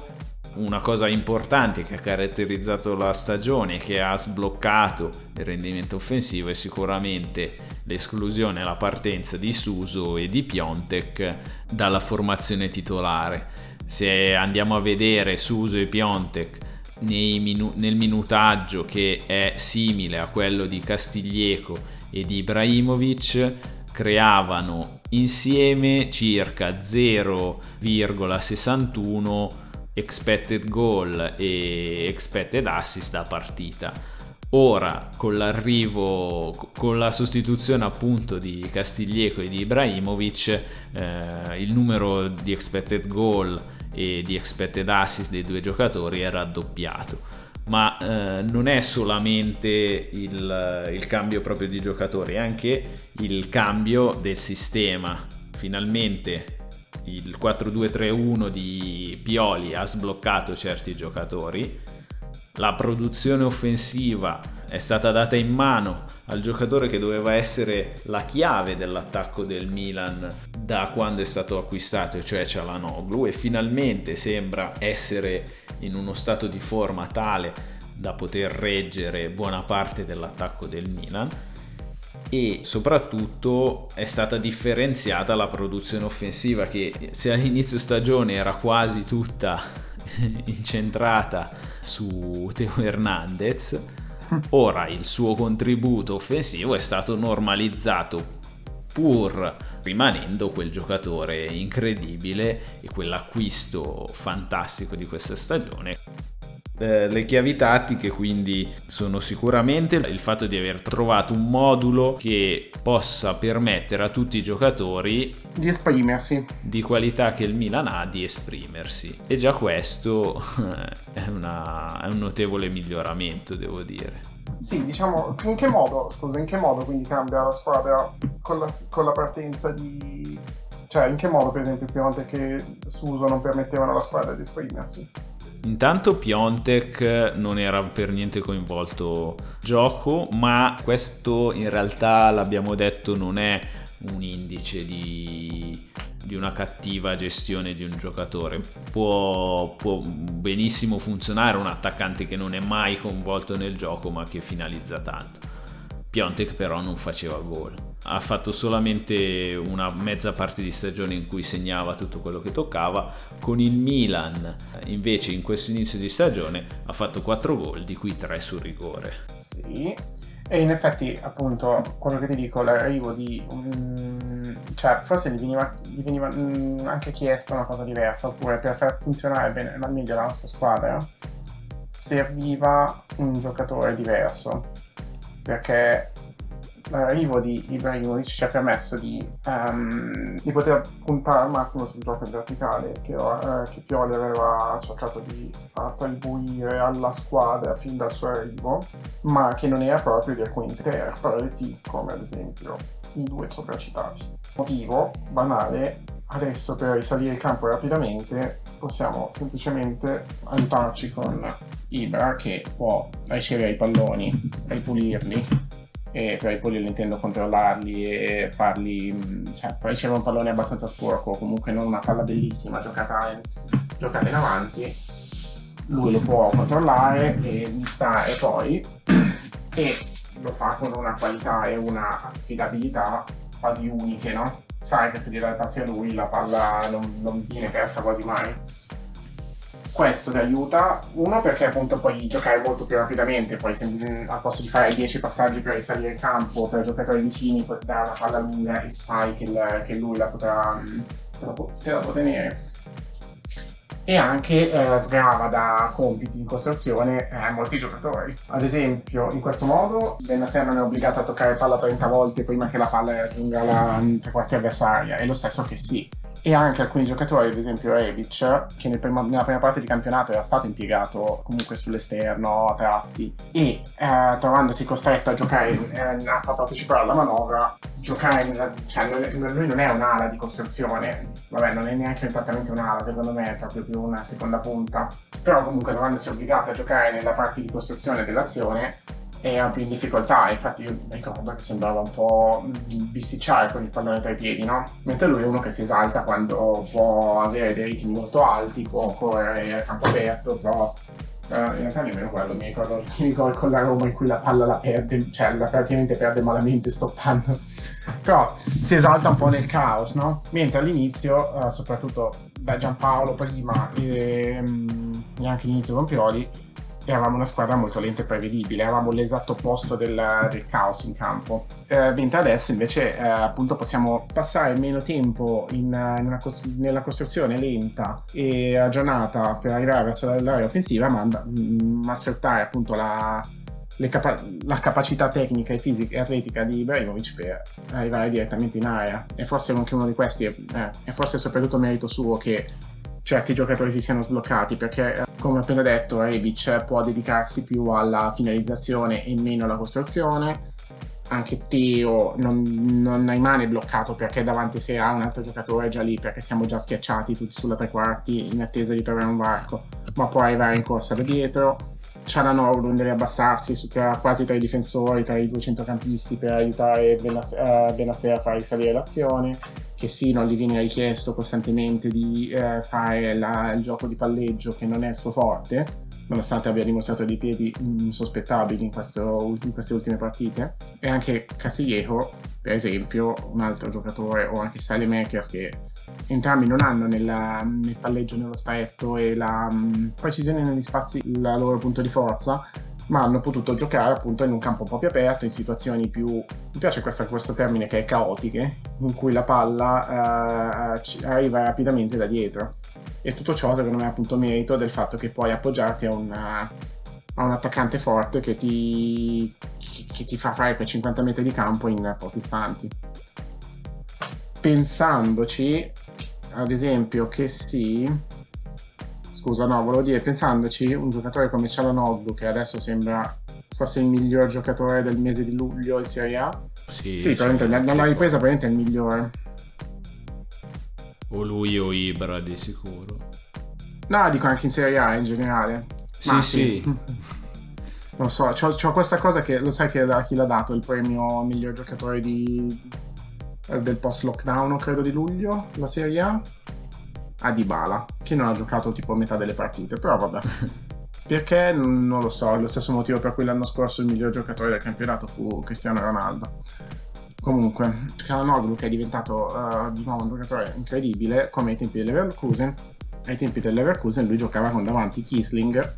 una cosa importante che ha caratterizzato la stagione, che ha sbloccato il rendimento offensivo, è sicuramente l'esclusione e la partenza di Suso e di Piontek dalla formazione titolare. Se andiamo a vedere Suso e Piontek minu- nel minutaggio che è simile a quello di Castiglieco e di Ibrahimovic, creavano insieme circa 0,61 expected goal e expected assist a partita. Ora, con l'arrivo, con la sostituzione appunto di Castiglieco e di Ibrahimovic, eh, il numero di expected goal e di expected assist dei due giocatori è raddoppiato. Ma eh, non è solamente il, il cambio proprio di giocatori, è anche il cambio del sistema. Finalmente il 4-2-3-1 di Pioli ha sbloccato certi giocatori, la produzione offensiva è stata data in mano al giocatore che doveva essere la chiave dell'attacco del Milan da quando è stato acquistato, cioè Cialanoglu, e finalmente sembra essere in uno stato di forma tale da poter reggere buona parte dell'attacco del Milan e soprattutto è stata differenziata la produzione offensiva che se all'inizio stagione era quasi tutta incentrata su Teo Hernandez ora il suo contributo offensivo è stato normalizzato pur rimanendo quel giocatore incredibile e quell'acquisto fantastico di questa stagione eh, le chiavi tattiche quindi sono sicuramente il fatto di aver trovato un modulo che possa permettere a tutti i giocatori di esprimersi. di qualità che il Milan ha di esprimersi. E già questo è, una, è un notevole miglioramento devo dire. Sì diciamo in che modo? Scusa in che modo quindi cambia la squadra con la, con la partenza di cioè in che modo per esempio Pionte che Suso non permettevano alla squadra di esprimersi Intanto Piontek non era per niente coinvolto gioco, ma questo in realtà l'abbiamo detto non è un indice di, di una cattiva gestione di un giocatore. Può, può, benissimo funzionare un attaccante che non è mai coinvolto nel gioco ma che finalizza tanto. Piontek però non faceva gol. Ha fatto solamente una mezza parte di stagione in cui segnava tutto quello che toccava. Con il Milan, invece, in questo inizio di stagione ha fatto 4 gol, di cui 3 su rigore. Sì, e in effetti, appunto, quello che ti dico, l'arrivo di un, cioè, forse gli veniva, gli veniva mm, anche chiesta una cosa diversa, oppure per far funzionare bene, al meglio la nostra squadra serviva un giocatore diverso, perché l'arrivo di Ibrahimovic ci ha permesso di, um, di, poter puntare al massimo sul gioco in verticale che, uh, che Pioli aveva cercato di attribuire alla squadra fin dal suo arrivo, ma che non era proprio di alcuni interpreti, come ad esempio i due sopracitati. Motivo banale, adesso per risalire il campo rapidamente possiamo semplicemente aiutarci con Ibra che può ricevere i palloni, ripulirli e per i polli intendo controllarli e farli cioè poi riceve un pallone abbastanza sporco comunque non una palla bellissima giocata in, giocata in avanti lui lo può controllare e smistare poi e lo fa con una qualità e una affidabilità quasi uniche no? sai che se gli dai passi a lui la palla non, non viene persa quasi mai questo ti aiuta, uno perché appunto puoi giocare molto più rapidamente, poi se, mm, al posto di fare 10 passaggi per risalire il campo per giocatori vicini, puoi dare una palla lunga e sai che, il, che lui la potrà, mm, te, la, te la può tenere. E anche eh, sgrava da compiti in costruzione eh, molti giocatori. Ad esempio, in questo modo Benasser non è obbligato a toccare palla 30 volte prima che la palla raggiunga la tre quarti avversaria, è lo stesso che sì e anche alcuni giocatori, ad esempio Rebic, che nel prima, nella prima parte di campionato era stato impiegato comunque sull'esterno a tratti. E eh, trovandosi costretto a giocare, eh, a far partecipare alla manovra, giocare, cioè lui non è un'ala di costruzione, vabbè non è neanche esattamente un'ala, secondo me è proprio più una seconda punta, però comunque trovandosi obbligato a giocare nella parte di costruzione dell'azione era più in difficoltà, infatti io ricordo che sembrava un po' bisticciare con il pallone tra i piedi, no? Mentre lui è uno che si esalta quando può avere dei ritmi molto alti, può correre a campo aperto, però Uh, in realtà nemmeno quello, mi ricordo, mi ricordo con la Roma in cui la palla la perde, cioè la praticamente perde malamente stoppando. Però si esalta un po' nel caos, no? Mentre all'inizio, uh, soprattutto da Giampaolo prima e, um, e anche all'inizio con Pioli, eravamo una squadra molto lenta e prevedibile, eravamo l'esatto opposto del, del caos in campo. Eh, mentre adesso invece eh, appunto possiamo passare meno tempo in, in una, nella costruzione lenta e aggiornata per arrivare verso l'area offensiva, ma, mm, ma sfruttare appunto la, capa- la capacità tecnica e fisica e atletica di Ibrahimovic per arrivare direttamente in area. E forse anche uno di questi è, eh, è forse soprattutto merito suo che certi giocatori si siano sbloccati perché come ho appena detto Rebic può dedicarsi più alla finalizzazione e meno alla costruzione. Anche Teo non, non rimane bloccato perché davanti a sé ha un altro giocatore già lì perché siamo già schiacciati tutti sulla tre quarti in attesa di trovare un varco. Ma può arrivare in corsa da dietro Cialanoglu deve abbassarsi su tra, quasi tra i difensori, tra i due centrocampisti per aiutare Benasser uh, a far risalire l'azione, che sì, non gli viene richiesto costantemente di uh, fare la, il gioco di palleggio che non è il suo forte, nonostante abbia dimostrato dei piedi insospettabili in, questo, in queste ultime partite. E anche Castillejo, per esempio, un altro giocatore, o anche Style Makers che entrambi non hanno nella, nel palleggio nello stretto e la um, precisione negli spazi il loro punto di forza ma hanno potuto giocare appunto in un campo un po' più aperto in situazioni più mi piace questo, questo termine che è caotiche in cui la palla uh, arriva rapidamente da dietro. E tutto ciò secondo me è appunto merito del fatto che puoi appoggiarti a, una, a un attaccante forte che ti, che ti fa fare quei 50 metri di campo in pochi istanti pensandoci ad esempio che sì scusa no volevo dire pensandoci un giocatore come Cialanoglu che adesso sembra forse il miglior giocatore del mese di luglio in Serie A sì, sì probabilmente nella ripresa probabilmente è il migliore. O lui o Ibra di sicuro. No dico anche in Serie A in generale. Sì Ma, sì, sì. non so ho questa cosa che lo sai che a chi l'ha dato il premio miglior giocatore di, del post lockdown credo di luglio la Serie A a Dybala, che non ha giocato tipo a metà delle partite, però vabbè. Perché non lo so, lo stesso motivo per cui l'anno scorso il miglior giocatore del campionato fu Cristiano Ronaldo. Comunque, Calanoglu che è diventato uh, di nuovo un giocatore incredibile, come ai tempi del Leverkusen. Ai tempi del Leverkusen lui giocava con davanti Kisling,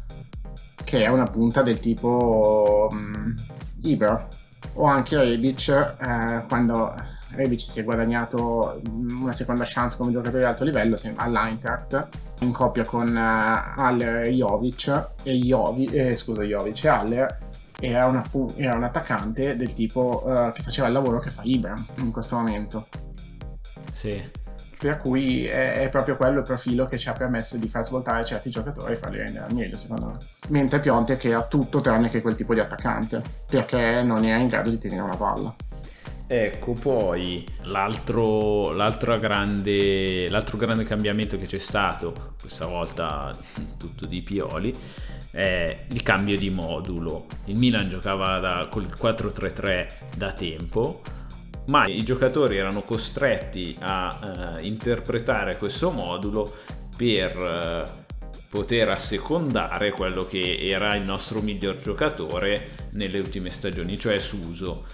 che è una punta del tipo um, Ibra, o anche Rebic, eh, quando Rebic si è guadagnato una seconda chance come giocatore di alto livello all'Eintracht in coppia con uh, Haller e Jovic. E Jovi, eh, scusa Jovic. E Haller era, una, era, un attaccante del tipo uh, che faceva il lavoro che fa Ibra in questo momento. Sì. Per cui è, è, proprio quello il profilo che ci ha permesso di far svoltare certi giocatori e farli rendere al meglio secondo me. Mentre Pionte che ha tutto tranne che quel tipo di attaccante perché non era in grado di tenere una palla Ecco, poi l'altro, grande, l'altro grande cambiamento che c'è stato, questa volta tutto di Pioli, è il cambio di modulo. Il Milan giocava da, con il 4-3-3 da tempo, ma i giocatori erano costretti a uh, interpretare questo modulo per uh, poter assecondare quello che era il nostro miglior giocatore nelle ultime stagioni, cioè Suso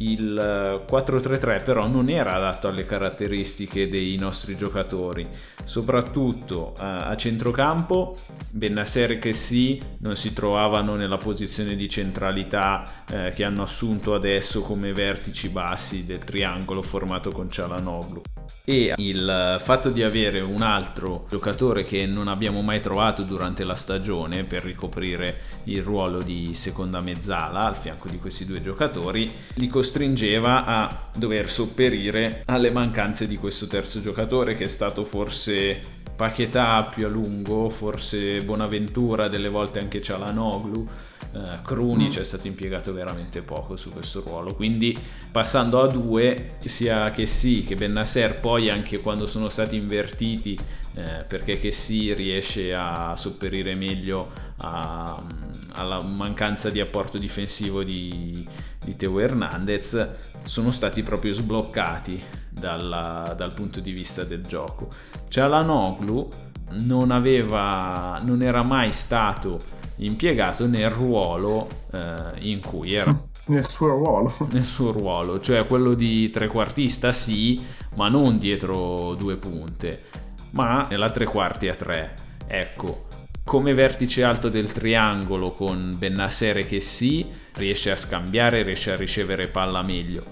il 4-3-3 eh, però non era adatto alle caratteristiche dei nostri giocatori, soprattutto uh, a centrocampo Bennaser e sì non si trovavano nella posizione di centralità uh, che hanno assunto adesso come vertici bassi del triangolo formato con Cialanoglu. E il fatto di avere un altro giocatore che non abbiamo mai trovato durante la stagione per ricoprire il ruolo di seconda mezzala al fianco di questi due giocatori li costringeva a dover sopperire alle mancanze di questo terzo giocatore che è stato forse Paquetà più a lungo, forse Bonaventura, delle volte anche Cialanoglu uh, Krunic mm. è stato impiegato veramente poco su questo ruolo quindi passando a due sia che sì che Bennasser poi anche quando sono stati invertiti eh, perché che sì riesce a sopperire meglio a, alla mancanza di apporto difensivo di, di Teo Hernandez sono stati proprio sbloccati dalla, dal punto di vista del gioco Cialanoglu non, aveva, non era mai stato impiegato nel ruolo eh, in cui era. Nel suo ruolo. Nel suo ruolo, cioè quello di trequartista sì, ma non dietro due punte, ma nella tre quarti a tre. Ecco, come vertice alto del triangolo con Bennassere che sì, riesce a scambiare, riesce a ricevere palla meglio.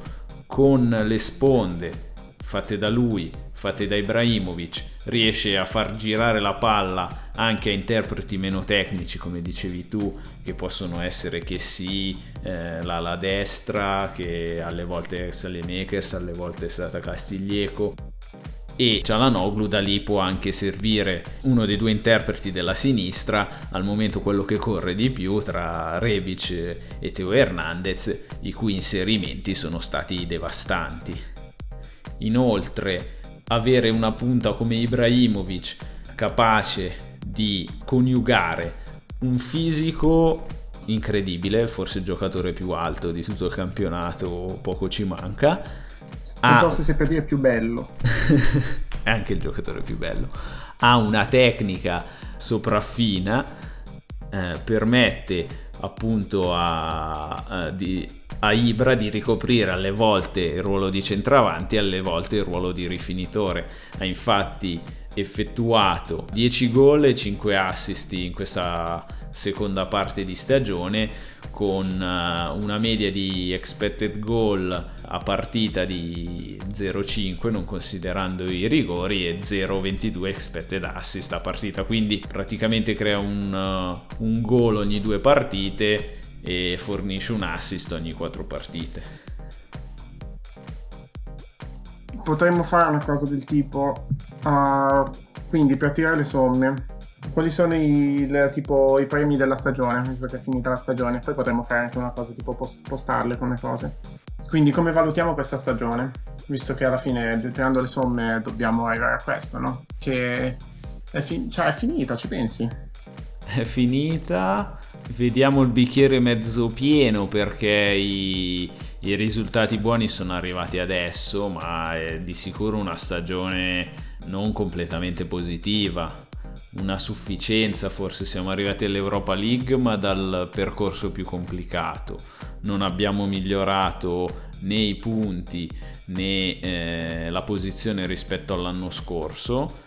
Con le sponde fatte da lui, fatte da Ibrahimovic, riesce a far girare la palla anche a interpreti meno tecnici, come dicevi tu, che possono essere che sì, eh, la, destra, che alle volte è Salemakers, alle volte è stata Castiglieco. E Cialanoglu da lì può anche servire uno dei due interpreti della sinistra, al momento quello che corre di più tra Rebic e Teo Hernandez, i cui inserimenti sono stati devastanti. Inoltre, avere una punta come Ibrahimovic capace di coniugare un fisico incredibile, forse il giocatore più alto di tutto il campionato, poco ci manca. Non so se si per dire più bello. è anche il giocatore più bello. Ha una tecnica sopraffina, eh, permette appunto a, a, di, a Ibra di ricoprire alle volte il ruolo di centravanti e alle volte il ruolo di rifinitore. Ha infatti effettuato 10 gol e 5 assist in questa seconda parte di stagione con uh, una media di expected goal a partita di 0,5 non considerando i rigori e 0,22 expected assist a partita quindi praticamente crea un, uh, un gol ogni due partite e fornisce un assist ogni quattro partite. Potremmo fare una cosa del tipo, uh, quindi per tirare le somme, quali sono i, le, tipo, i premi della stagione, visto che è finita la stagione, poi potremmo fare anche una cosa tipo post- postarle come cose. Quindi come valutiamo questa stagione? Visto che alla fine tirando le somme dobbiamo arrivare a questo, no? Che è, fi- cioè, è finita, ci pensi? È finita, vediamo il bicchiere mezzo pieno perché i, i risultati buoni sono arrivati adesso, ma è di sicuro una stagione non completamente positiva. Una sufficienza, forse siamo arrivati all'Europa League, ma dal percorso più complicato. Non abbiamo migliorato né i punti né eh, la posizione rispetto all'anno scorso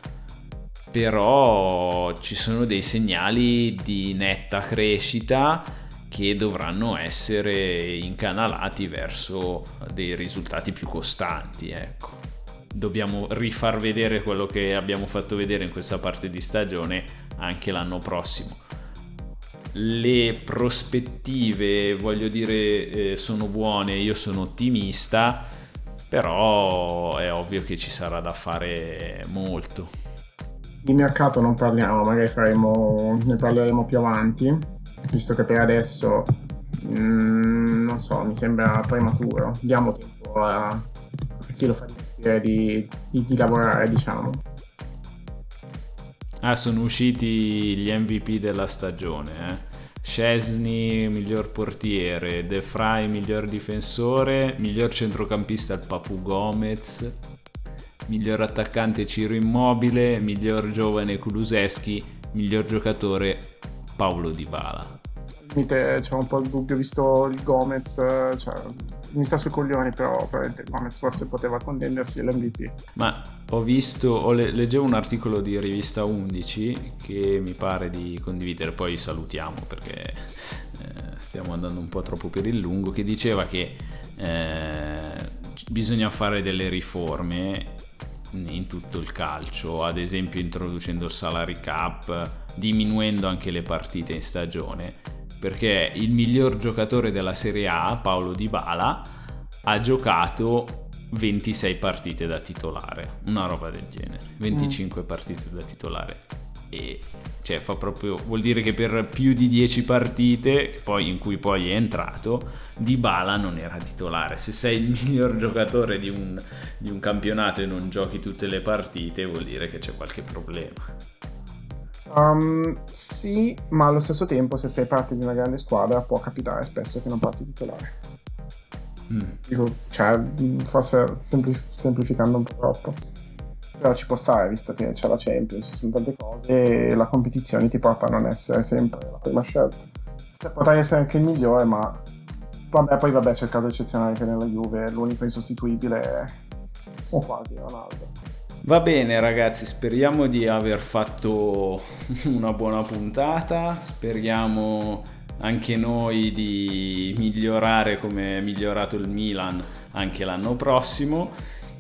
però ci sono dei segnali di netta crescita che dovranno essere incanalati verso dei risultati più costanti. Ecco. Dobbiamo rifar vedere quello che abbiamo fatto vedere in questa parte di stagione anche l'anno prossimo. Le prospettive, voglio dire, eh, sono buone, io sono ottimista, però è ovvio che ci sarà da fare molto. Di mercato non parliamo, magari faremo, ne parleremo più avanti visto che per adesso mm, non so, mi sembra prematuro. Diamo tempo a, a chi lo fa di mestiere di, di, di lavorare, diciamo. Ah, sono usciti gli MVP della stagione, eh. Scesni miglior portiere, De Frey miglior difensore, miglior centrocampista il Papu Gomez, miglior attaccante Ciro Immobile, miglior giovane Kuluseschi, miglior giocatore Paolo Di Bala limite c'è un po' il dubbio visto il Gomez, cioè, mi sta sui coglioni, però probabilmente Gomez forse poteva contendersi all'MVP. Ma ho visto, ho le, leggevo un articolo di rivista 11 che mi pare di condividere, poi salutiamo perché eh, stiamo andando un po' troppo per il lungo, che diceva che eh, bisogna fare delle riforme in tutto il calcio, ad esempio introducendo il salary cap, diminuendo anche le partite in stagione perché il miglior giocatore della Serie A, Paolo Di Bala, ha giocato 26 partite da titolare, una roba del genere, 25 mm. partite da titolare. E cioè fa proprio vuol dire che per più di 10 partite poi in cui poi è entrato Di Bala non era titolare se sei il miglior giocatore di un, di un campionato e non giochi tutte le partite vuol dire che c'è qualche problema Um, sì, ma allo stesso tempo, se sei parte di una grande squadra, può capitare spesso che non parti titolare. Mm. Dico, cioè, forse sempli- semplificando un po' troppo. Però ci può stare, visto che c'è la Champions, ci sono tante cose e la competizione ti porta a non essere sempre la prima scelta. Cioè, potrai essere anche il migliore, ma vabbè, poi vabbè c'è il caso eccezionale che nella Juve l'unico insostituibile è o quasi Ronaldo. Va bene ragazzi, speriamo di aver fatto una buona puntata, speriamo anche noi di migliorare come è migliorato il Milan anche l'anno prossimo.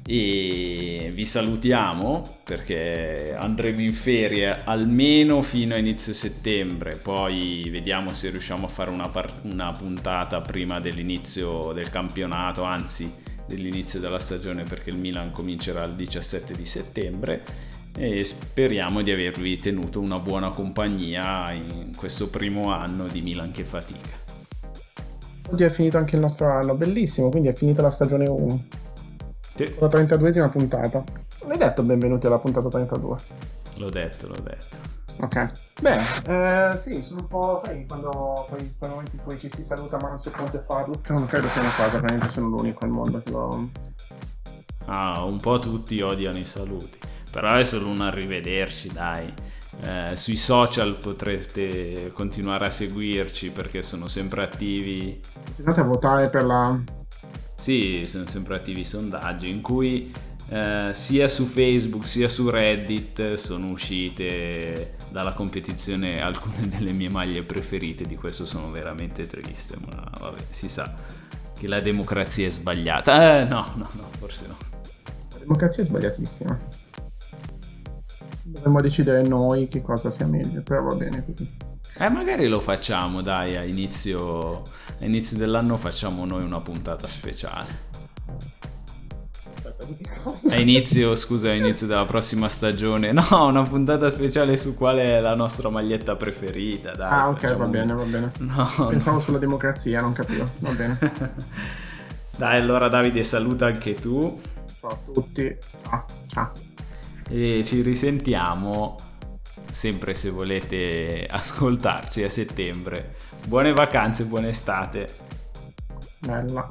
E vi salutiamo perché andremo in ferie almeno fino a inizio settembre, poi vediamo se riusciamo a fare una, par- una puntata prima dell'inizio del campionato, anzi dell'inizio della stagione perché il Milan comincerà il 17 di settembre e speriamo di avervi tenuto una buona compagnia in questo primo anno di Milan che fatica. Oggi è finito anche il nostro anno, bellissimo, quindi è finita la stagione 1. Sì. La 32esima puntata. L'hai detto benvenuti alla puntata 32? L'ho detto, l'ho detto. Ok. Beh, eh, sì, sono un po', sai, quando poi, quei momenti in cui ci si saluta ma non si è pronti a farlo. Non credo sia una cosa, veramente sono l'unico al mondo che lo... Ah, un po' tutti odiano i saluti. Però è solo un arrivederci, dai. Eh, sui social potreste continuare a seguirci perché sono sempre attivi. Continuate a votare per la... Sì, sono sempre attivi i sondaggi in cui eh, sia su Facebook sia su Reddit sono uscite dalla competizione alcune delle mie maglie preferite, di questo sono veramente triste, ma vabbè, si sa che la democrazia è sbagliata. Eh, no, no, no, forse no. La democrazia è sbagliatissima. Dovremmo decidere noi che cosa sia meglio, però va bene così. Eh, magari lo facciamo, dai, a inizio, a inizio dell'anno facciamo noi una puntata speciale. A inizio, scusa, a inizio della prossima stagione. No, una puntata speciale su qual è la nostra maglietta preferita. Dai, ah, ok, va bene, va bene. No, Pensavo no. sulla democrazia, non capivo. Va bene. dai, allora Davide, saluta anche tu. Ciao a tutti. Ciao. Ciao. E ci risentiamo sempre se volete ascoltarci a settembre. Buone vacanze, buona estate. Bella.